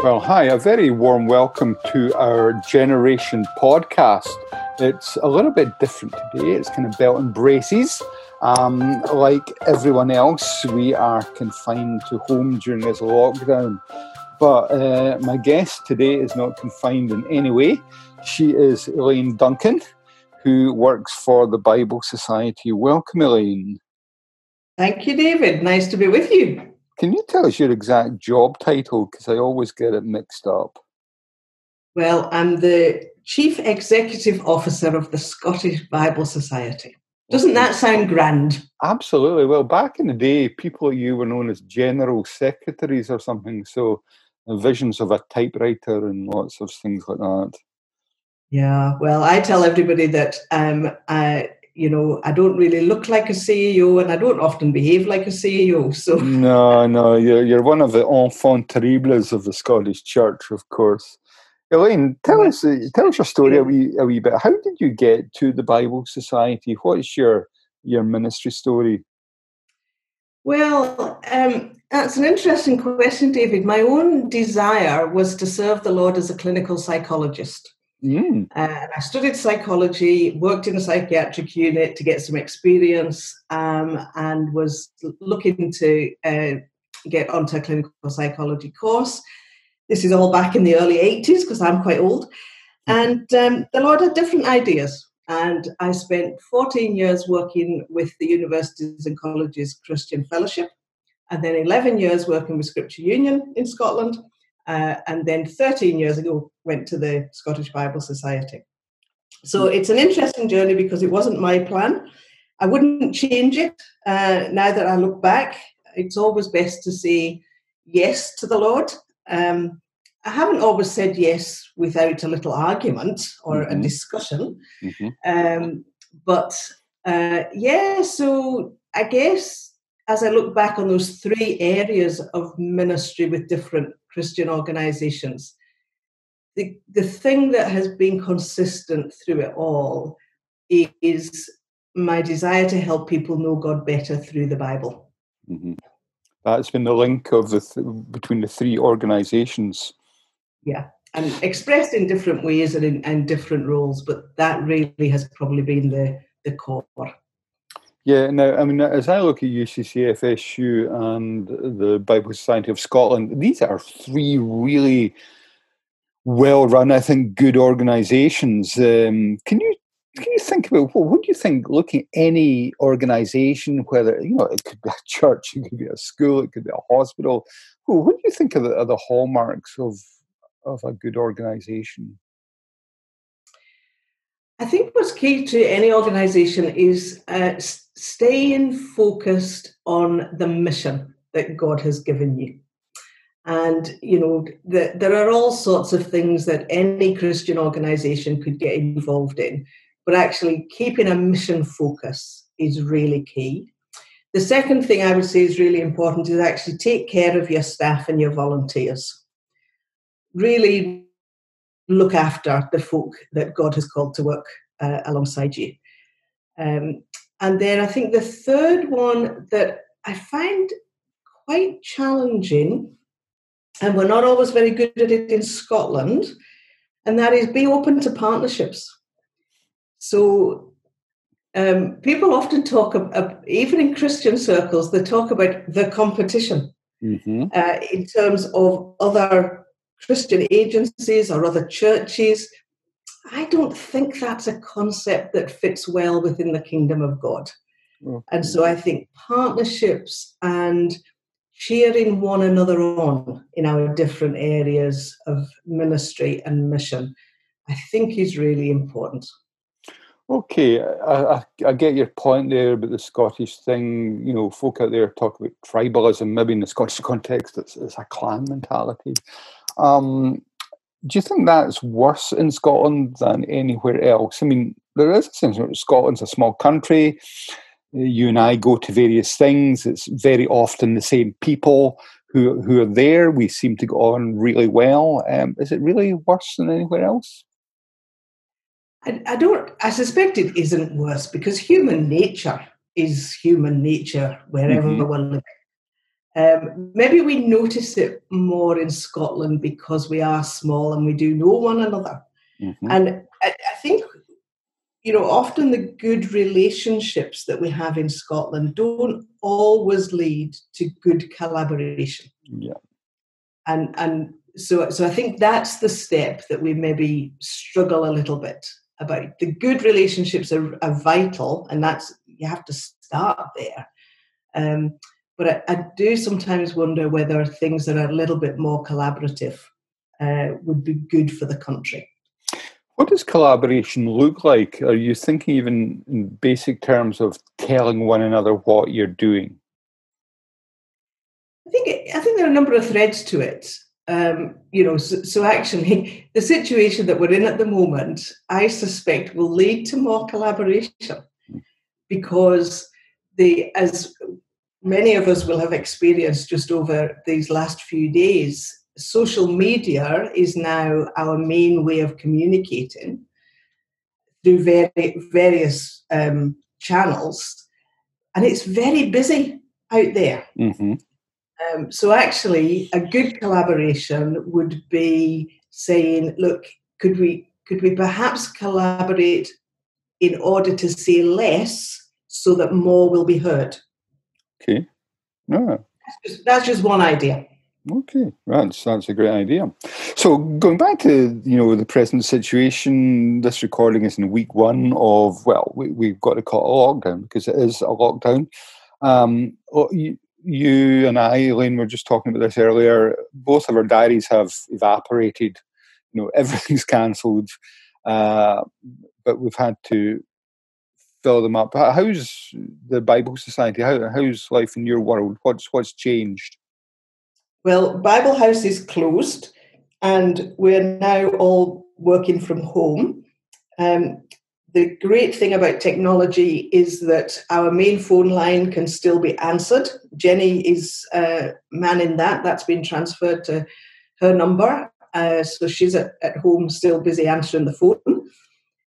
Well, hi, a very warm welcome to our Generation podcast. It's a little bit different today. It's kind of belt and braces. Um, like everyone else, we are confined to home during this lockdown. But uh, my guest today is not confined in any way. She is Elaine Duncan, who works for the Bible Society. Welcome, Elaine. Thank you, David. Nice to be with you. Can you tell us your exact job title? Because I always get it mixed up. Well, I'm the Chief Executive Officer of the Scottish Bible Society. Doesn't that sound grand? Absolutely. Well, back in the day, people like you were known as general secretaries or something. So, visions of a typewriter and lots of things like that. Yeah. Well, I tell everybody that um, I, you know, I don't really look like a CEO and I don't often behave like a CEO. So no, no, you're you're one of the enfants terribles of the Scottish Church, of course. Elaine, tell us uh, tell us your story a wee a wee bit. How did you get to the Bible Society? What's your your ministry story? Well, um, that's an interesting question, David. My own desire was to serve the Lord as a clinical psychologist. Mm. Uh, I studied psychology, worked in a psychiatric unit to get some experience, um, and was looking to uh, get onto a clinical psychology course. This is all back in the early 80s because I'm quite old. And um, the Lord had different ideas. And I spent 14 years working with the universities and colleges Christian Fellowship, and then 11 years working with Scripture Union in Scotland uh, and then 13 years ago went to the Scottish Bible Society. So hmm. it's an interesting journey because it wasn't my plan. I wouldn't change it uh, now that I look back. It's always best to say yes to the Lord. Um, I haven't always said yes without a little argument or mm-hmm. a discussion. Mm-hmm. Um, but uh, yeah, so I guess as I look back on those three areas of ministry with different Christian organizations. The, the thing that has been consistent through it all is my desire to help people know God better through the Bible. Mm-hmm. That's been the link of the th- between the three organizations. Yeah, and expressed in different ways and in and different roles, but that really has probably been the the core. Yeah, now, I mean, as I look at UCCF, SU, and the Bible Society of Scotland, these are three really well run, I think, good organizations. Um, can you can you think about what, what do you think looking at any organization, whether you know it could be a church, it could be a school, it could be a hospital, what do you think of the, the hallmarks of of a good organization? I think what's key to any organization is uh, staying focused on the mission that God has given you. And, you know, the, there are all sorts of things that any Christian organization could get involved in, but actually keeping a mission focus is really key. The second thing I would say is really important is actually take care of your staff and your volunteers. Really look after the folk that God has called to work uh, alongside you. Um, and then I think the third one that I find quite challenging, and we're not always very good at it in Scotland, and that is be open to partnerships. So um, people often talk, about, even in Christian circles, they talk about the competition mm-hmm. uh, in terms of other Christian agencies or other churches. I don't think that's a concept that fits well within the kingdom of God. Okay. And so I think partnerships and cheering one another on in our different areas of ministry and mission, I think is really important. Okay, I, I, I, get your point there about the Scottish thing. You know, folk out there talk about tribalism. Maybe in the Scottish context, it's, it's a clan mentality. Um, do you think that's worse in Scotland than anywhere else? I mean, there is a sense that Scotland's a small country. You and I go to various things. It's very often the same people who who are there. We seem to go on really well. Um, is it really worse than anywhere else? I, I don't. I suspect it isn't worse because human nature is human nature wherever mm-hmm. we're living. Um, maybe we notice it more in Scotland because we are small and we do know one another. Mm-hmm. And I, I think, you know, often the good relationships that we have in Scotland don't always lead to good collaboration. Yeah. And and so so I think that's the step that we maybe struggle a little bit about. The good relationships are, are vital, and that's you have to start there. Um, but I, I, do sometimes wonder whether things that are a little bit more collaborative uh, would be good for the country. What does collaboration look like? Are you thinking even in basic terms of telling one another what you're doing? I think it, I think there are a number of threads to it. Um, you know, so, so, actually, the situation that we're in at the moment, I suspect, will lead to more collaboration because the as many of us will have experienced just over these last few days, social media is now our main way of communicating through very, various um, channels, and it's very busy out there. Mm-hmm. Um, so, actually, a good collaboration would be saying, "Look, could we could we perhaps collaborate in order to say less so that more will be heard?" Okay. No. That's just, that's just one idea. Okay, that's that's a great idea. So going back to you know the present situation, this recording is in week one of well, we, have got to call it a lockdown because it is a lockdown. Um, you, you and I, Elaine, were just talking about this earlier. Both of our diaries have evaporated. You know, everything's cancelled, uh, but we've had to fill them up. How's the Bible Society? How, how's life in your world? What's what's changed? Well, Bible House is closed, and we're now all working from home. Um, the great thing about technology is that our main phone line can still be answered. Jenny is uh, manning that. That's been transferred to her number. Uh, so she's at, at home still busy answering the phone.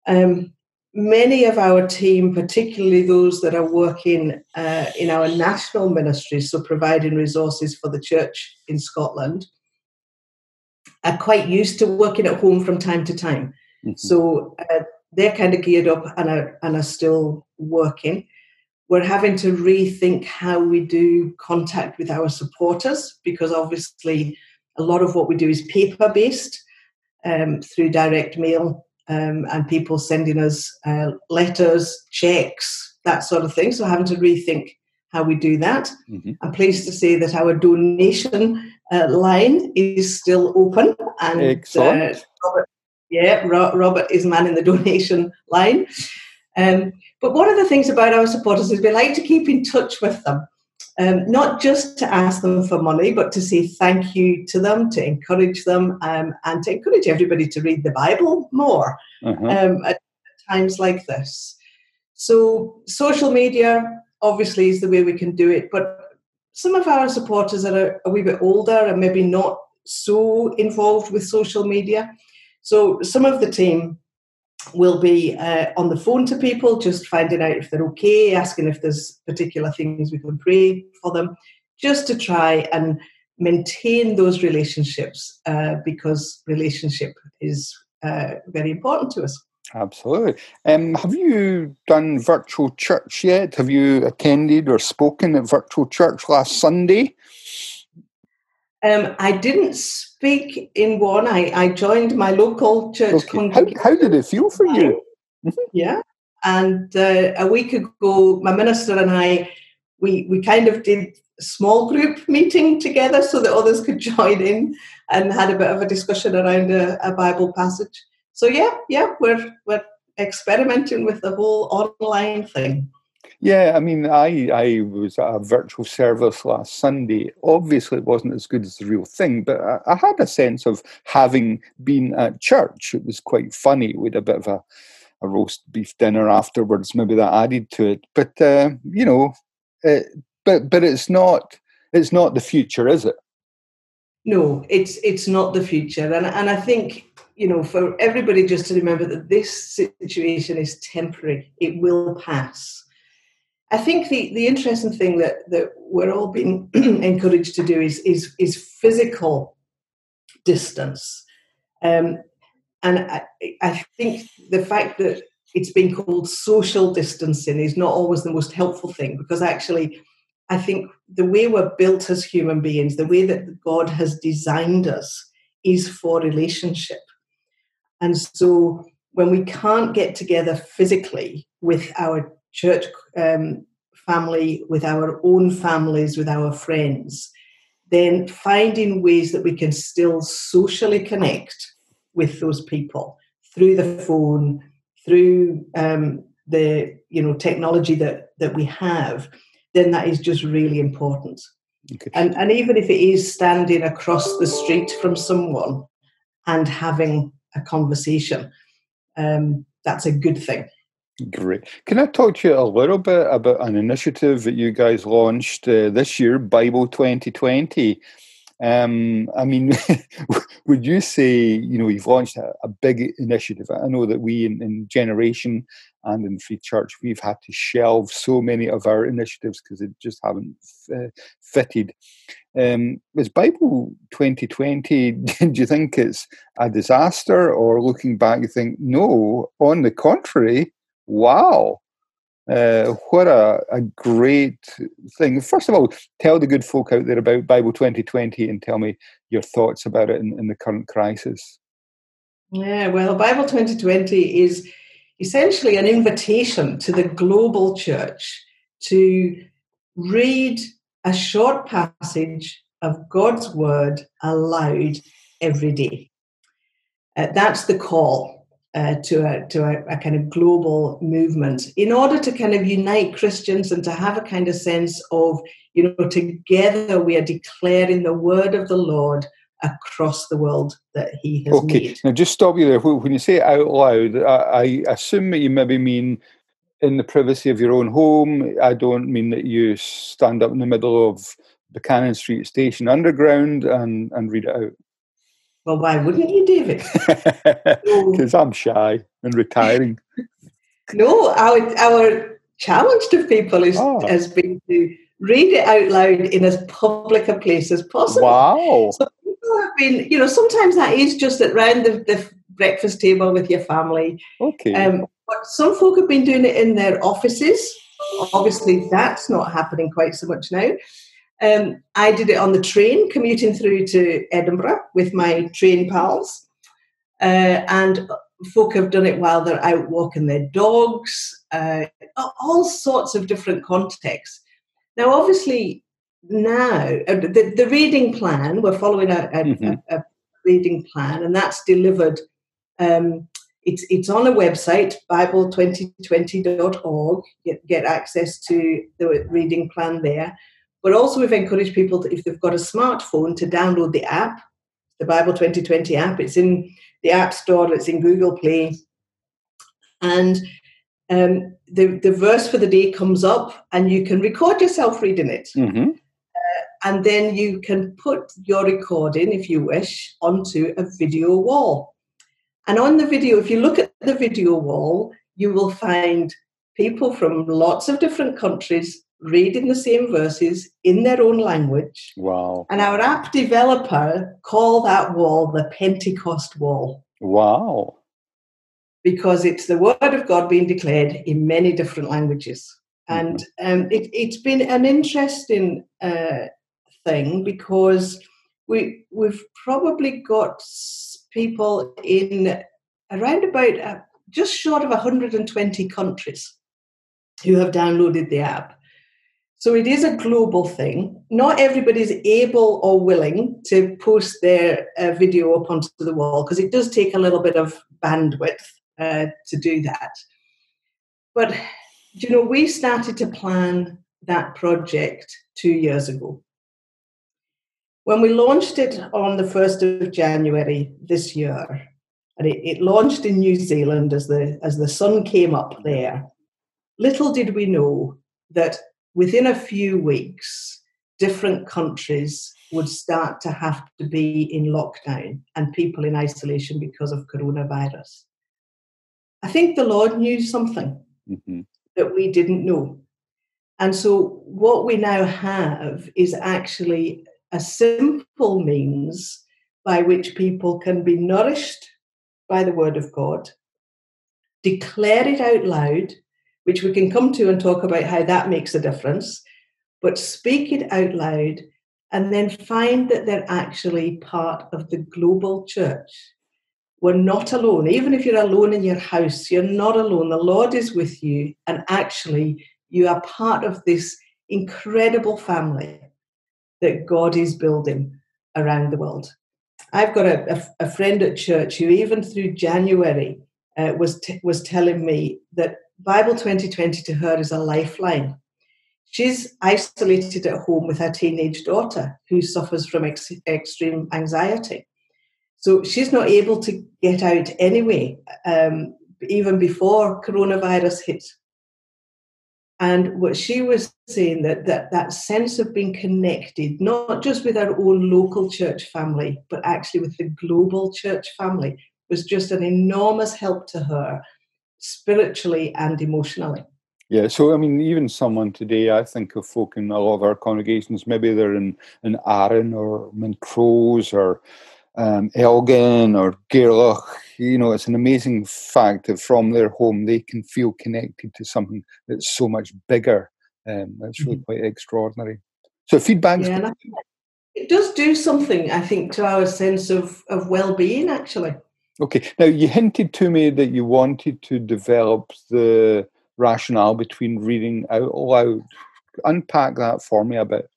Um, many of our team, particularly those that are working uh, in our national ministries, so providing resources for the church in Scotland, are quite used to working at home from time to time. Mm-hmm. So uh, they're kind of geared up and are, and are still working. We're having to rethink how we do contact with our supporters because obviously a lot of what we do is paper based um, through direct mail um, and people sending us uh, letters, checks, that sort of thing. So having to rethink how we do that. Mm-hmm. I'm pleased to say that our donation uh, line is still open, and uh, Robert, yeah, Ro- Robert is manning the donation line. Um, but one of the things about our supporters is we like to keep in touch with them um, not just to ask them for money, but to say thank you to them, to encourage them, um, and to encourage everybody to read the Bible more uh-huh. um, at, times like this. So, social media obviously is the way we can do it, but some of our supporters are a wee bit older and maybe not so involved with social media. So, some of the team will be uh, on the phone to people, just finding out if they're okay, asking if there's particular things we can pray for them, just to try and maintain those relationships uh, because relationship is uh, very important to us. Absolutely. Um, have you done virtual church yet? Have you attended or spoken at virtual church last Sunday? Um, I didn't speak in one. I, I joined my local church okay. congregation. How, how, did it feel for you? Yeah. And uh, a week ago, my minister and I, we, we kind of did a small group meeting together so that others could join in and had a bit of a discussion around a, a Bible passage. So yeah, yeah, we're we're experimenting with the whole online thing. Yeah, I mean, I I was at a virtual service last Sunday. Obviously, it wasn't as good as the real thing, but I, I had a sense of having been at church. It was quite funny. We had a bit of a, a roast beef dinner afterwards. Maybe that added to it. But uh, you know, it, but but it's not it's not the future, is it? No, it's it's not the future, and and I think you know for everybody just to remember that this situation is temporary. It will pass I think the, the interesting thing that, that we're all being encouraged to do is, is, is physical distance. Um, and I, I think the fact that it's been called social distancing is not always the most helpful thing because actually, I think the way we're built as human beings, the way that God has designed us, is for relationship. And so when we can't get together physically with our church um, family, with our own families, with our friends, then finding ways that we can still socially connect with those people through the phone, through um, the you know technology that that we have, then that is just really important. Okay. And and even if it is standing across the street from someone and having a conversation, um, that's a good thing. Great. Can I talk to you a little bit about an initiative that you guys launched uh, this year, Bible 2020? Um, I mean, would you say, you know, you've launched a, a big initiative? I know that we in, in, Generation and in Free Church, we've had to shelve so many of our initiatives because they just haven't uh, fitted. Um, is Bible 2020, do you think it's a disaster? Or looking back, you think, no, on the contrary, wow, uh, what a, a great thing. First of all, tell the good folk out there about Bible 2020 and tell me your thoughts about it in, in the current crisis. Yeah, well, Bible 2020 is essentially an invitation to the global church to read a short passage of God's word aloud every day. Uh, that's the call uh, to a to a, a, kind of global movement in order to kind of unite Christians and to have a kind of sense of you know together we are declaring the word of the Lord across the world that He has okay. made. Now, just stop you there. When you say it out loud, I, I assume that you maybe mean in the privacy of your own home. I don't mean that you stand up in the middle of Buchanan Street Station Underground and, and read it out. Well, why wouldn't you, David? Because I'm shy and retiring. no, our our challenge to people is oh. has been to read it out loud in as public a place as possible. Wow. So people have been, you know, sometimes that is just at round the, the breakfast table with your family. Okay. Um, but some folk have been doing it in their offices. Obviously, that's not happening quite so much now. Um, I did it on the train commuting through to Edinburgh with my train pals. Uh, and folk have done it while they're out walking their dogs, uh, all sorts of different contexts. Now, obviously, now uh, the, the reading plan, we're following a, a, mm-hmm. a, a reading plan, and that's delivered. Um, it's, it's on a website, bible2020.org. Get, get access to the reading plan there. But also, we've encouraged people, to, if they've got a smartphone, to download the app, the Bible 2020 app. It's in the App Store, it's in Google Play. And um, the, the verse for the day comes up, and you can record yourself reading it. Mm-hmm. Uh, and then you can put your recording, if you wish, onto a video wall. And on the video, if you look at the video wall, you will find people from lots of different countries reading the same verses in their own language. Wow. And our app developer call that wall the Pentecost wall. Wow. Because it's the word of God being declared in many different languages. And mm-hmm. um, it, has been an interesting uh, thing because we, we've probably got people in around about uh, just short of 120 countries who have downloaded the app. So it is a global thing. Not everybody is able or willing to post their uh, video up onto the wall because it does take a little bit of bandwidth uh, to do that. But you know, we started to plan that project two years ago. When we launched it on the 1st of January this year, and it, it launched in New Zealand as the as the sun came up there, little did we know that within a few weeks, different countries would start to have to be in lockdown and people in isolation because of coronavirus. I think the Lord knew something mm-hmm. that we didn't know. And so, what we now have is actually a simple means by which people can be nourished by the Word of God, declare it out loud, which we can come to and talk about how that makes a difference, but speak it out loud and then find that they're actually part of the global church. We're not alone. Even if you're alone in your house, you're not alone. The Lord is with you, and actually, you are part of this incredible family that God is building around the world. I've got a, a, a friend at church who, even through January, uh, was t- was telling me that Bible 2020 to her is a lifeline. She's isolated at home with her teenage daughter who suffers from ex- extreme anxiety. So she's not able to get out anyway, um, even before coronavirus hit. And what she was saying that, that that sense of being connected, not just with our own local church family, but actually with the global church family, was just an enormous help to her spiritually and emotionally. Yeah, so I mean, even someone today, I think of folk in a lot of our congregations, maybe they're in, in Arran or Montrose or um, Elgin or Gairloch, you know, it's an amazing fact that from their home they can feel connected to something that's so much bigger. Um, that's really mm-hmm. quite extraordinary. So feedback. Yeah, it does do something, I think, to our sense of, of well-being. Actually. Okay. Now you hinted to me that you wanted to develop the rationale between reading out loud. Unpack that for me a bit.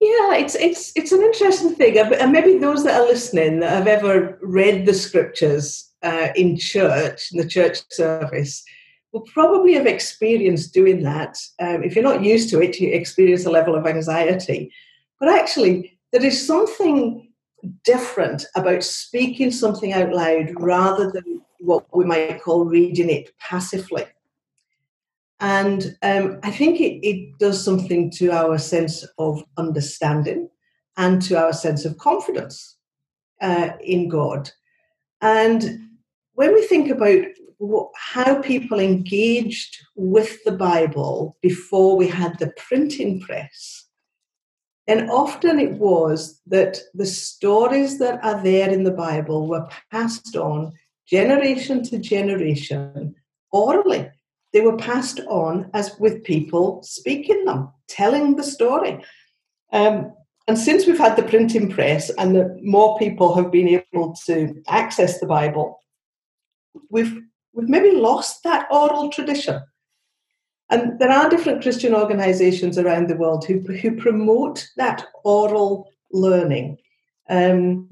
Yeah, it's it's it's an interesting thing, and maybe those that are listening that have ever read the scriptures uh, in church, in the church service, will probably have experienced doing that. Um, if you're not used to it, you experience a level of anxiety. But actually, there is something different about speaking something out loud rather than what we might call reading it passively. And um, I think it, it does something to our sense of understanding and to our sense of confidence uh, in God. And when we think about what, how people engaged with the Bible before we had the printing press, then often it was that the stories that are there in the Bible were passed on generation to generation orally they were passed on as with people speaking them, telling the story. Um, and since we've had the printing press and the more people have been able to access the Bible, we've we've maybe lost that oral tradition. And there are different Christian organizations around the world who, who promote that oral learning. Um,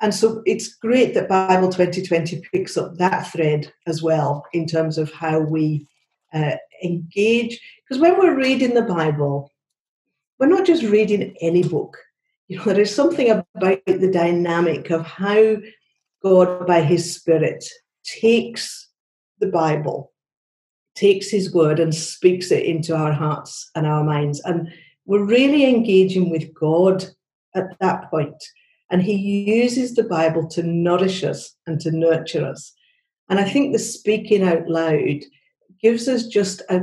and so it's great that Bible 2020 picks up that thread as well in terms of how we uh, engage. Because when we're reading the Bible, we're not just reading any book. You know, there is something about the dynamic of how God, by His Spirit, takes the Bible, takes His word, and speaks it into our hearts and our minds. And we're really engaging with God at that point. And He uses the Bible to nourish us and to nurture us. And I think the speaking out loud gives us just a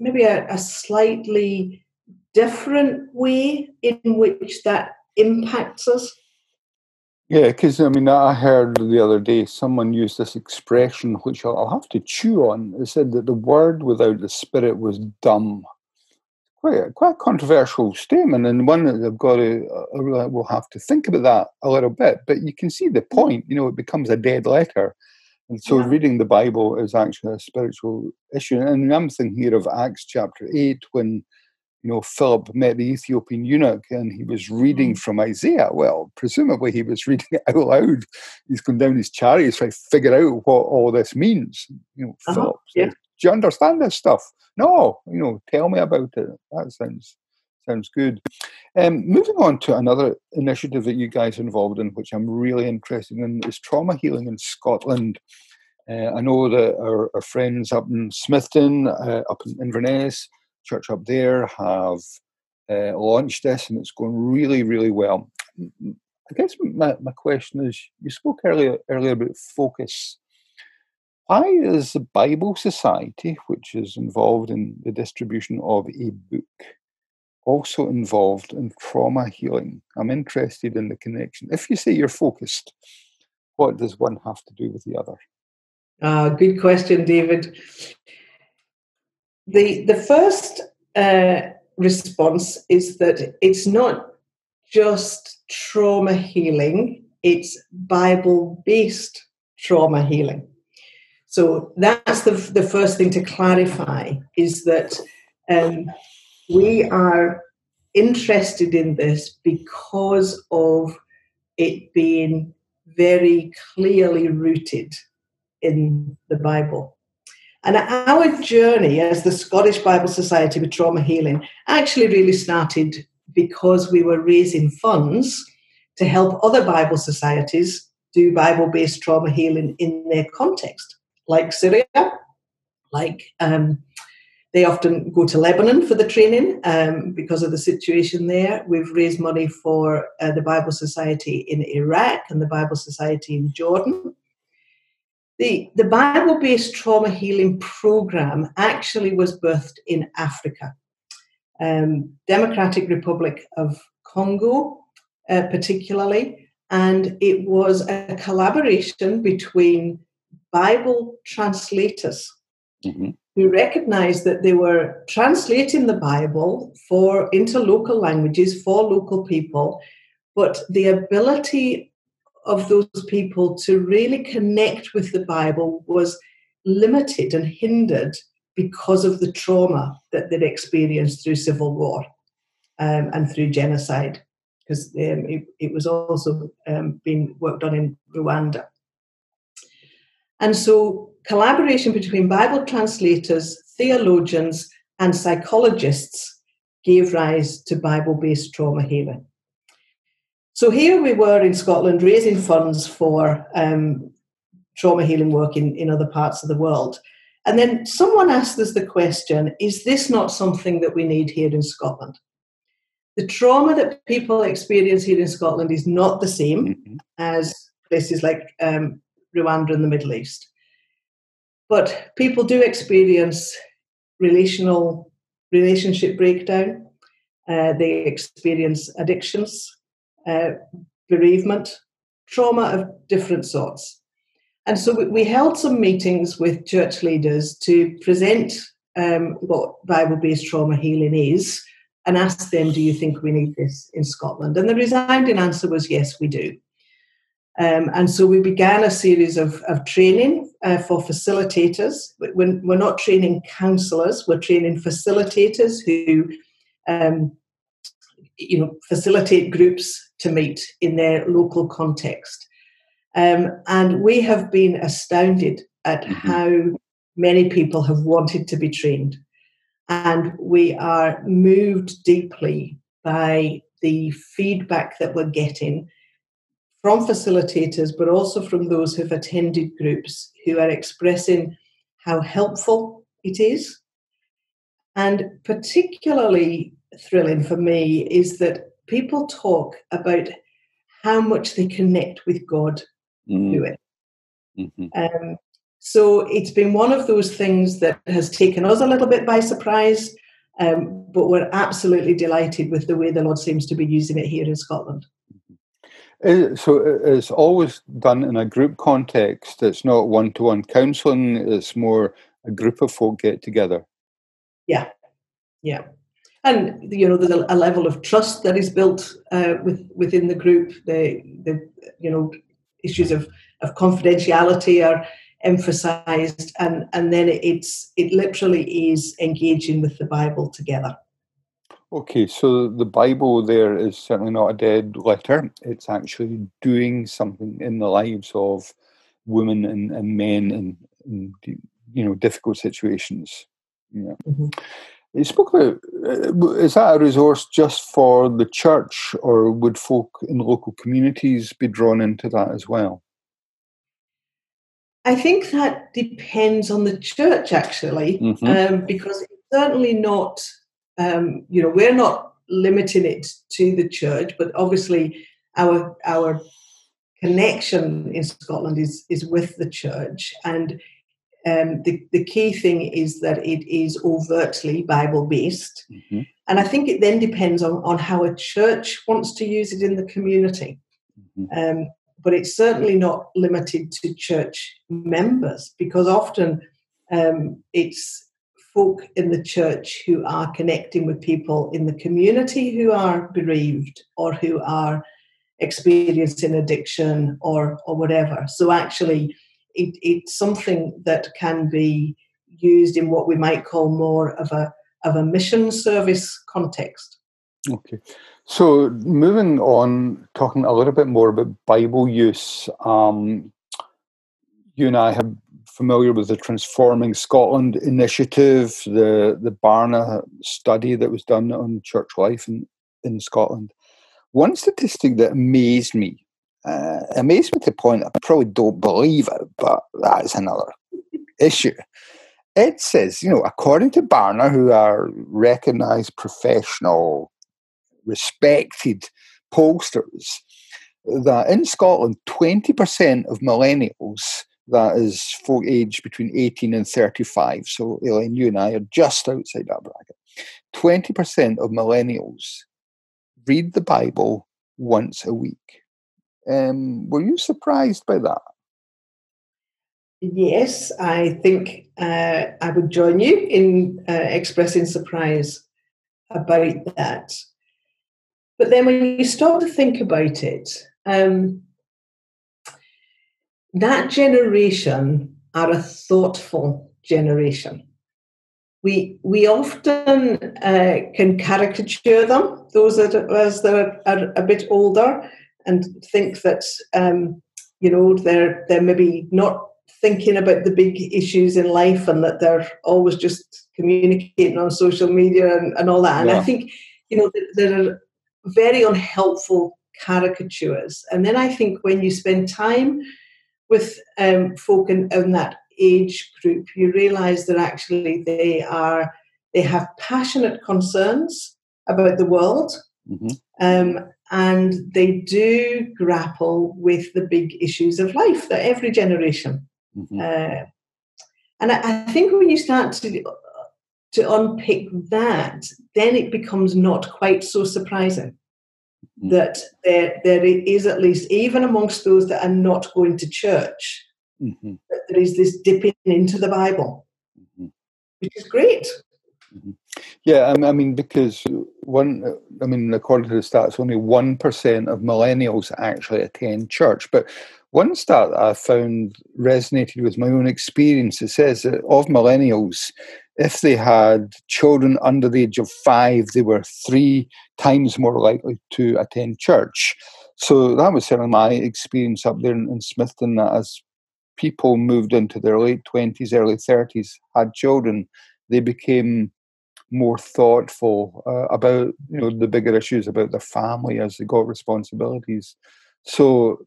maybe a, a slightly different way in which that impacts us. Yeah, because I mean, I heard the other day someone used this expression, which I'll have to chew on. They said that the word without the spirit was dumb. Quite a, quite a controversial statement, and one that I've got to, uh, we'll have to think about that a little bit. But you can see the point. You know, it becomes a dead letter and so yeah. reading the Bible is actually a spiritual issue. And I'm thinking here of Acts chapter 8 when, you know, Philip met the Ethiopian eunuch and he was reading mm. from Isaiah. Well, presumably he was reading it out loud. He's going down his chariot trying to figure out what all this means. You know, uh-huh. Philip yeah. Do you understand this stuff? No, you know, tell me about it. That sounds sounds good. Um, moving on to another initiative that you guys are involved in, which I'm really interested in, is trauma healing in Scotland. Uh, I know that our, our, friends up in Smithton, uh, up in Inverness, church up there, have uh, launched this, and it's going really, really well. I guess my, my question is: you spoke earlier earlier about focus. Why is the Bible Society, which is involved in the distribution of a book, also involved in trauma healing? I'm interested in the connection. If you say you're focused, what does one have to do with the other? Uh, good question, David. The the first uh, response is that it's not just trauma healing; it's Bible based trauma healing. So that's the the first thing to clarify is that um, we are interested in this because of it being very clearly rooted in the Bible. And our journey as the Scottish Bible Society with Trauma Healing actually really started because we were raising funds to help other Bible societies do Bible based trauma healing in their context, like Syria, like um, they often go to Lebanon for the training um, because of the situation there. We've raised money for uh, the Bible Society in Iraq and the Bible Society in Jordan. The, the Bible based trauma healing program actually was birthed in Africa, um, Democratic Republic of Congo, uh, particularly, and it was a collaboration between Bible translators. Mm-hmm who recognized that they were translating the Bible for into local languages for local people, but the ability of those people to really connect with the Bible was limited and hindered because of the trauma that they'd experienced through civil war um, and through genocide, because um, it, it, was also um, being worked on in Rwanda. And so collaboration between Bible translators, theologians, and psychologists gave rise to Bible based trauma healing. So here we were in Scotland raising funds for um, trauma healing work in, in other parts of the world. And then someone asked us the question is this not something that we need here in Scotland? The trauma that people experience here in Scotland is not the same mm-hmm. as places like um, Rwanda and the Middle East. But people do experience relational relationship breakdown. Uh, they experience addictions, uh, bereavement, trauma of different sorts. And so we, we held some meetings with church leaders to present um, what Bible based trauma healing is and ask them, Do you think we need this in Scotland? And the resounding answer was yes, we do. Um, and so we began a series of, of training uh, for facilitators. We're, we're, not training counselors, we're training facilitators who um, you know, facilitate groups to meet in their local context. Um, and we have been astounded at mm-hmm. how many people have wanted to be trained. And we are moved deeply by the feedback that we're getting from facilitators, but also from those who've attended groups who are expressing how helpful it is. And particularly thrilling for me is that people talk about how much they connect with God mm. through it. Mm-hmm. Um, so it's been one of those things that has taken us a little bit by surprise, um, but we're absolutely delighted with the way the Lord seems to be using it here in Scotland. Uh, so it's always done in a group context. It's not one to one counseling, it's more a group of folk get together. Yeah, yeah. And you know, there's a, a level of trust that is built uh, with within the group. The the you know issues of, of confidentiality are emphasized, and and then it's it literally is engaging with the Bible together. Okay, so the Bible there is certainly not a dead letter. It's actually doing something in the lives of women and, and men in, in you know difficult situations. Yeah. Mm-hmm. You spoke about uh, is that a resource just for the church, or would folk in local communities be drawn into that as well? I think that depends on the church, actually, mm-hmm. um, because it's certainly not um, you know, we're not limiting it to the church, but obviously our our connection in Scotland is is with the church, and um, the, the key thing is that it is overtly Bible based. Mm-hmm. And I think it then depends on, on how a church wants to use it in the community. Mm-hmm. Um, but it's certainly not limited to church members because often um, it's folk in the church who are connecting with people in the community who are bereaved or who are experiencing addiction or, or whatever. So actually, it, it's something that can be used in what we might call more of a of a mission service context. Okay. So moving on, talking a little bit more about Bible use. Um, you and I have familiar with the Transforming Scotland initiative, the the Barna study that was done on church life in, in Scotland. One statistic that amazed me, uh, amazed me to the point I probably don't believe it, but that's another issue. It says, you know, according to Barna, who are recognised professional respected pollsters that in Scotland, 20% of millennials, that is folk age between 18 and 35, so Elaine, you and I are just outside that bracket, 20% of millennials read the Bible once a week. Um, were you surprised by that? Yes, I think uh, I would join you in uh, expressing surprise about that. But then when you start to think about it, um, that generation are a thoughtful generation. We, we often uh, can caricature them, those that as they're are a bit older, and think that um, you know they're they're maybe not thinking about the big issues in life and that they're always just communicating on social media and, and all that. And yeah. I think you know there are very unhelpful caricatures. And then I think when you spend time with um, folk in, in that age group, you realize that actually they are they have passionate concerns about the world. Mm-hmm. Um, and they do grapple with the big issues of life that every generation. Mm-hmm. Uh, and I, I, think when you start to to unpick that, then it becomes not quite so surprising mm. that there, there is at least, even amongst those that are not going to church, mm-hmm. that there is this dipping into the Bible, mm-hmm. which is great. Mm-hmm. Yeah, I mean, because one, I mean, according to the stats, only 1% of millennials actually attend church. But one stat I found resonated with my own experience. It says that of millennials, if they had children under the age of five, they were three times more likely to attend church. So that was certainly my experience up there in, in Smithton. That as people moved into their late 20s, early 30s, had children, they became more thoughtful uh, about you know the bigger issues about their family as they got responsibilities. So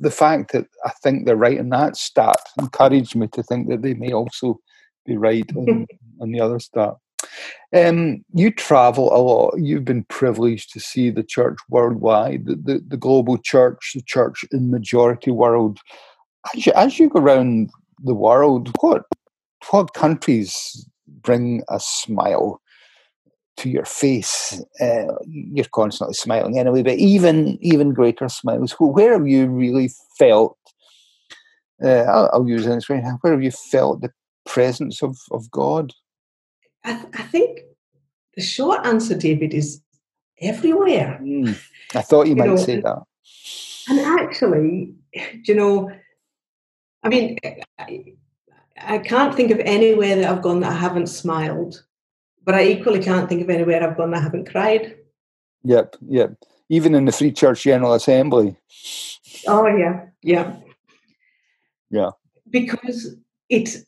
the fact that I think they're right in that stat encouraged me to think that they may also be right on, on the other stat. Um, you travel a lot. You've been privileged to see the church worldwide, the, the, the global church, the church in majority world. As you, as you go around the world, what what countries bring a smile to your face? Uh, you're constantly smiling anyway, but even even greater smiles. Where have you really felt? Uh, I'll, I'll use an expression. Where have you felt the presence of, of God? I, th- I think the short answer, David, is everywhere. Mm, I thought you, you might know, say that. And actually, you know, I mean, I, can't think of anywhere that I've gone that I haven't smiled, but I equally can't think of anywhere I've gone that I haven't cried. Yep, yep. Even in the Free Church General Assembly. Oh yeah, yeah, yeah. Because it's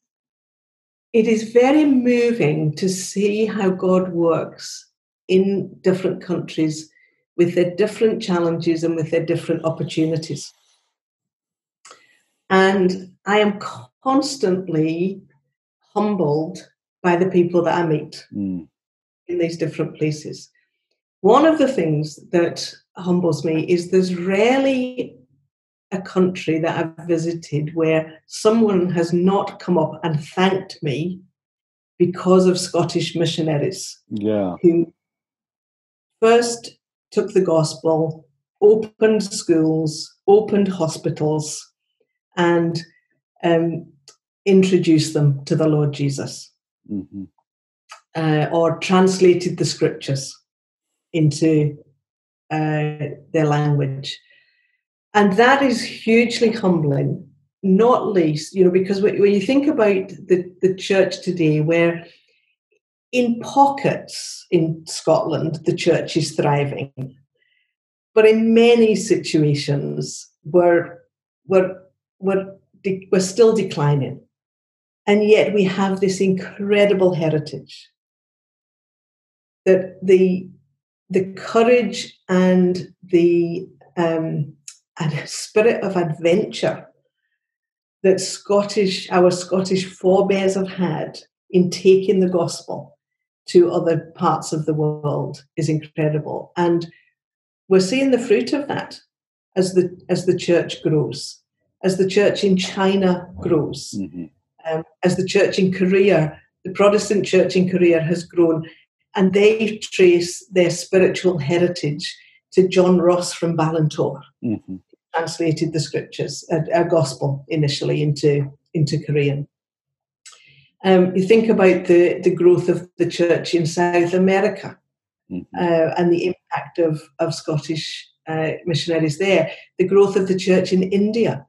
it is very moving to see how God works in different countries with their different challenges and with their different opportunities. And I am constantly humbled by the people that I meet mm. in these different places. One of the things that humbles me is there's rarely a country that I've visited where someone has not come up and thanked me because of Scottish missionaries. Yeah. Who first took the gospel, opened schools, opened hospitals, and um, introduced them to the Lord Jesus, mm-hmm. uh, or translated the scriptures into uh, their language. And that is hugely humbling, not least, you know, because when you think about the, the church today, where in pockets in Scotland, the church is thriving. But in many situations, we're, we're, we're, de- we're still declining. And yet we have this incredible heritage that the, the courage and the um, and spirit of adventure that Scottish, our Scottish forebears have had in taking the gospel to other parts of the world is incredible. And we're seeing the fruit of that as the as the church grows, as the church in China grows, mm-hmm. Um, as the church in Korea, the Protestant church in Korea has grown, and they trace their spiritual heritage to John Ross from Balintore. Mm-hmm. Translated the scriptures, a, a gospel initially into into Korean. Um, you think about the, the growth of the church in South America mm-hmm. uh, and the impact of, of Scottish uh, missionaries there, the growth of the church in India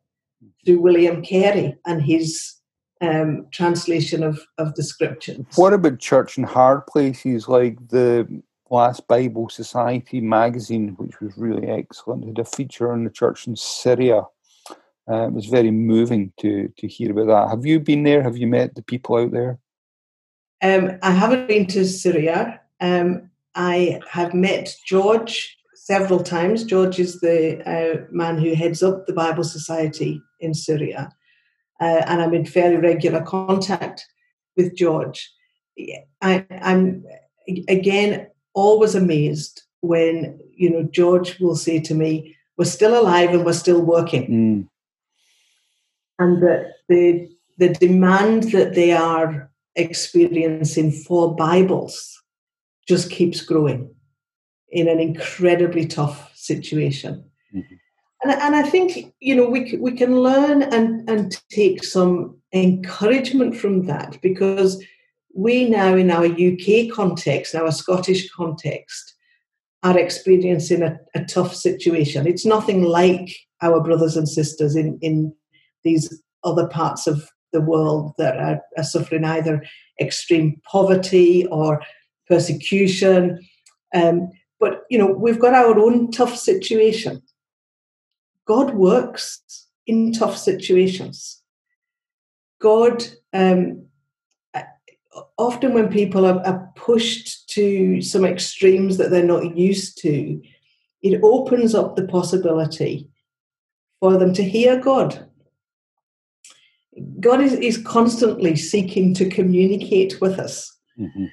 through William Carey and his um, translation of, of the scriptures. What about church in hard places like the last Bible Society magazine, which was really excellent, had a feature on the church in Syria uh, it was very moving to to hear about that. Have you been there? Have you met the people out there? Um, I haven't been to Syria. Um, I have met George several times. George is the uh, man who heads up the Bible Society in Syria, uh, and I'm in fairly regular contact with George. I, I'm again always amazed when you know George will say to me, "We're still alive and we're still working." Mm and that the the demand that they are experiencing for Bibles just keeps growing in an incredibly tough situation. Mm-hmm. And, and I think you know we we can learn and and take some encouragement from that because we now in our UK context, our Scottish context, are experiencing a, a tough situation. It's nothing like our brothers and sisters in in these other parts of the world that are, are suffering either extreme poverty or persecution. Um, but you know, we've got our own tough situation. God works in tough situations. God, um, often when people are, are, pushed to some extremes that they're not used to, it opens up the possibility for them to hear God God is, is constantly seeking to communicate with us. Mm-hmm.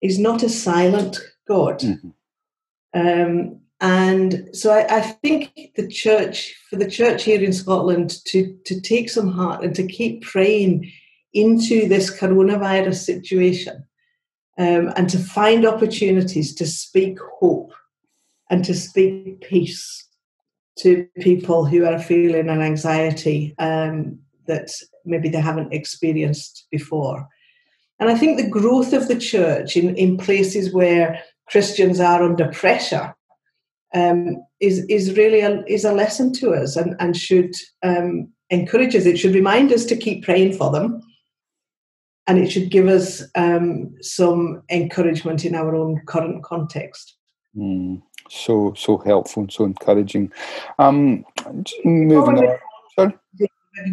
He's not a silent God. Mm-hmm. Um, and so I, I, think the church, for the church here in Scotland, to, to take some heart and to keep praying into this coronavirus situation um, and to find opportunities to speak hope and to speak peace to people who are feeling an anxiety um, that maybe they haven't experienced before. And I think the growth of the church in, in places where Christians are under pressure um, is is really a, is a lesson to us and, and should um, encourage us. It should remind us to keep praying for them, and it should give us um, some encouragement in our own current context. Mm, so so helpful and so encouraging. Um, moving on. Sorry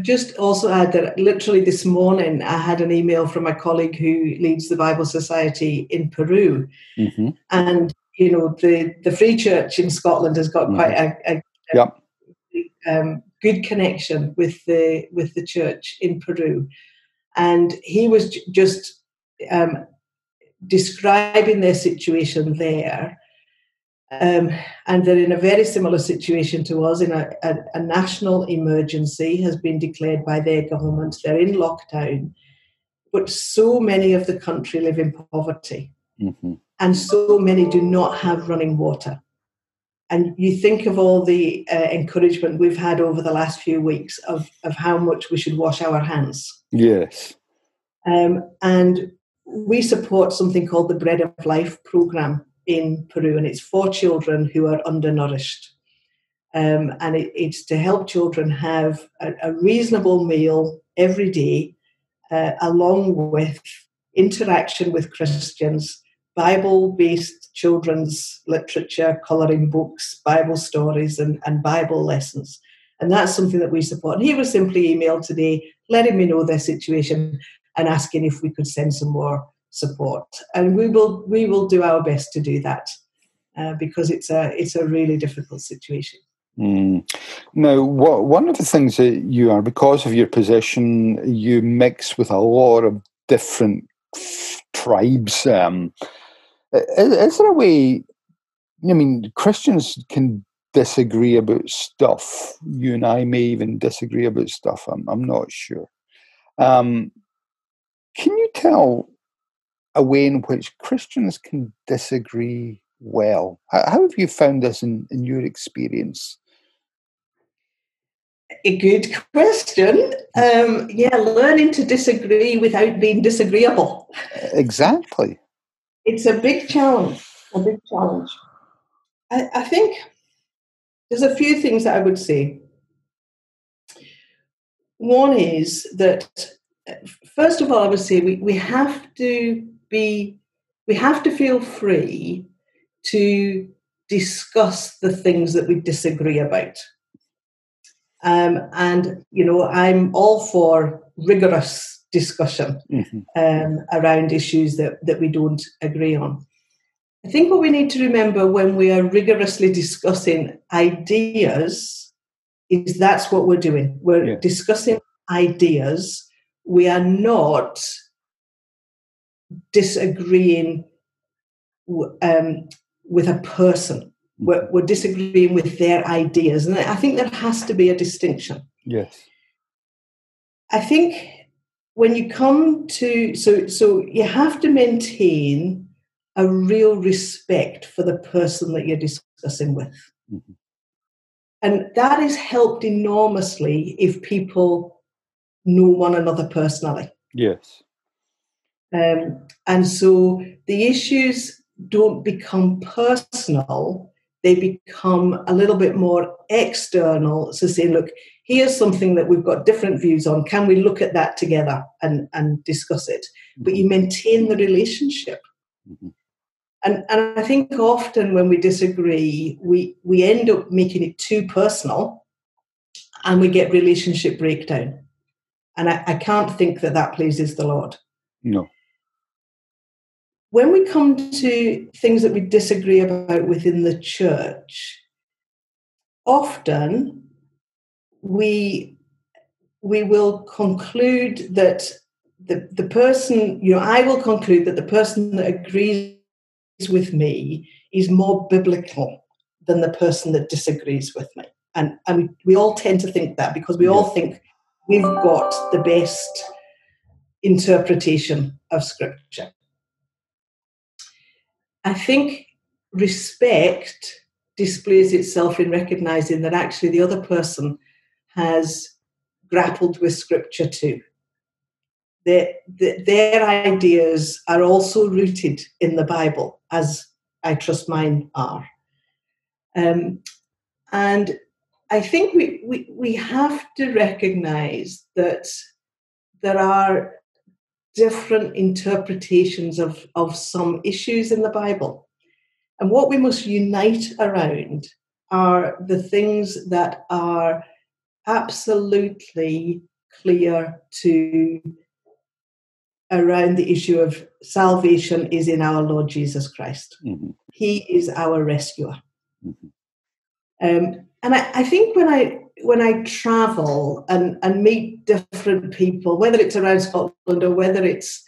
just also add that literally this morning I had an email from a colleague who leads the Bible Society in Peru, mm-hmm. and you know the the Free Church in Scotland has got mm-hmm. quite a, a, yep. um, good connection with the with the church in Peru, and he was j- just um, describing their situation there. Um, and they're in a very similar situation to us. In a, a, a, national emergency has been declared by their government. They're in lockdown, but so many of the country live in poverty, mm-hmm. and so many do not have running water. And you think of all the uh, encouragement we've had over the last few weeks of, of how much we should wash our hands. Yes. Um, and we support something called the Bread of Life program in Peru, and it's for children who are undernourished. Um, and it, it's to help children have a, a reasonable meal every day, uh, along with interaction with Christians, Bible based children's literature, colouring books, Bible stories, and, and Bible lessons. And that's something that we support. And he was simply emailed today, letting me know their situation and asking if we could send some more support. And we will we will do our best to do that uh, because it's a it's a really difficult situation. Mm. Now, what, one of the things that you are, because of your position, you mix with a lot of different tribes. Um, is, is there a way? I mean, Christians can disagree about stuff. You and I may even disagree about stuff. I'm, I'm not sure. Um, can you tell a way in which Christians can disagree well? How, how have you found this in, in your experience? A good question. Um, yeah, learning to disagree without being disagreeable. Exactly. It's a big challenge. A big challenge. I, I think there's a few things that I would say. One is that first of all, I would say we, we have to be, we have to feel free to discuss the things that we disagree about. Um, and, you know, I'm all for rigorous discussion mm-hmm. um, around issues that, that we don't agree on. I think what we need to remember when we are rigorously discussing ideas is that's what we're doing. We're yeah. discussing ideas we are not disagreeing um, with a person. We're, we're, disagreeing with their ideas. And I think there has to be a distinction. Yes. I think when you come to, so, so you have to maintain a real respect for the person that you're discussing with. Mm-hmm. And that is helped enormously if people know one another personally. Yes. Um, and so the issues don't become personal, they become a little bit more external. So say, look, here's something that we've got different views on. Can we look at that together and, and discuss it? Mm-hmm. But you maintain the relationship. Mm-hmm. And, and I think often when we disagree, we, we end up making it too personal and we get relationship breakdown. And I, I can't think that that pleases the Lord. No. When we come to things that we disagree about within the church, often we we will conclude that the, the person, you know, I will conclude that the person that agrees with me is more biblical than the person that disagrees with me. And, and we all tend to think that because we all think we've got the best interpretation of scripture. I think respect displays itself in recognizing that actually the other person has grappled with scripture too. Their, their ideas are also rooted in the Bible, as I trust mine are. Um, and I think we, we, we have to recognize that there are different interpretations of, of some issues in the Bible. And what we must unite around are the things that are absolutely clear to around the issue of salvation is in our Lord Jesus Christ. Mm-hmm. He is our rescuer. Mm-hmm. Um, and I, I think when I when I travel and, and meet different people, whether it's around Scotland or whether it's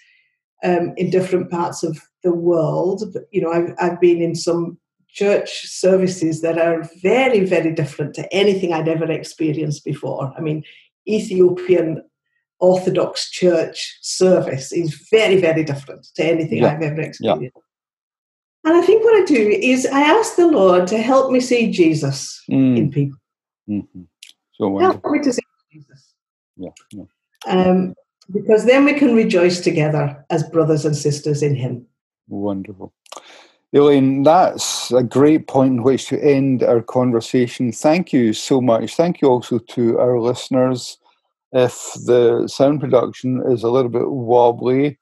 um, in different parts of the world, you know, I've, I've been in some church services that are very, very different to anything I'd ever experienced before. I mean, Ethiopian Orthodox Church service is very, very different to anything yeah. I've ever experienced. Yeah. And I think what I do is I ask the Lord to help me see Jesus mm. in people. Mm-hmm. So help me to see Jesus. Yeah. yeah. Um, because then we can rejoice together as brothers and sisters in Him. Wonderful. Elaine, that's a great point in which to end our conversation. Thank you so much. Thank you also to our listeners. If the sound production is a little bit wobbly,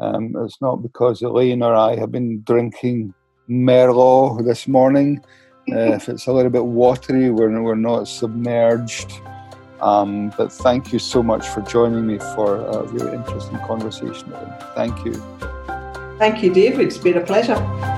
um, it's not because Elaine or I have been drinking Merlot this morning. Uh, if it's a little bit watery, we're, we're not submerged. Um, but thank you so much for joining me for a really interesting conversation. Thank you. Thank you, Dave. It's been a pleasure.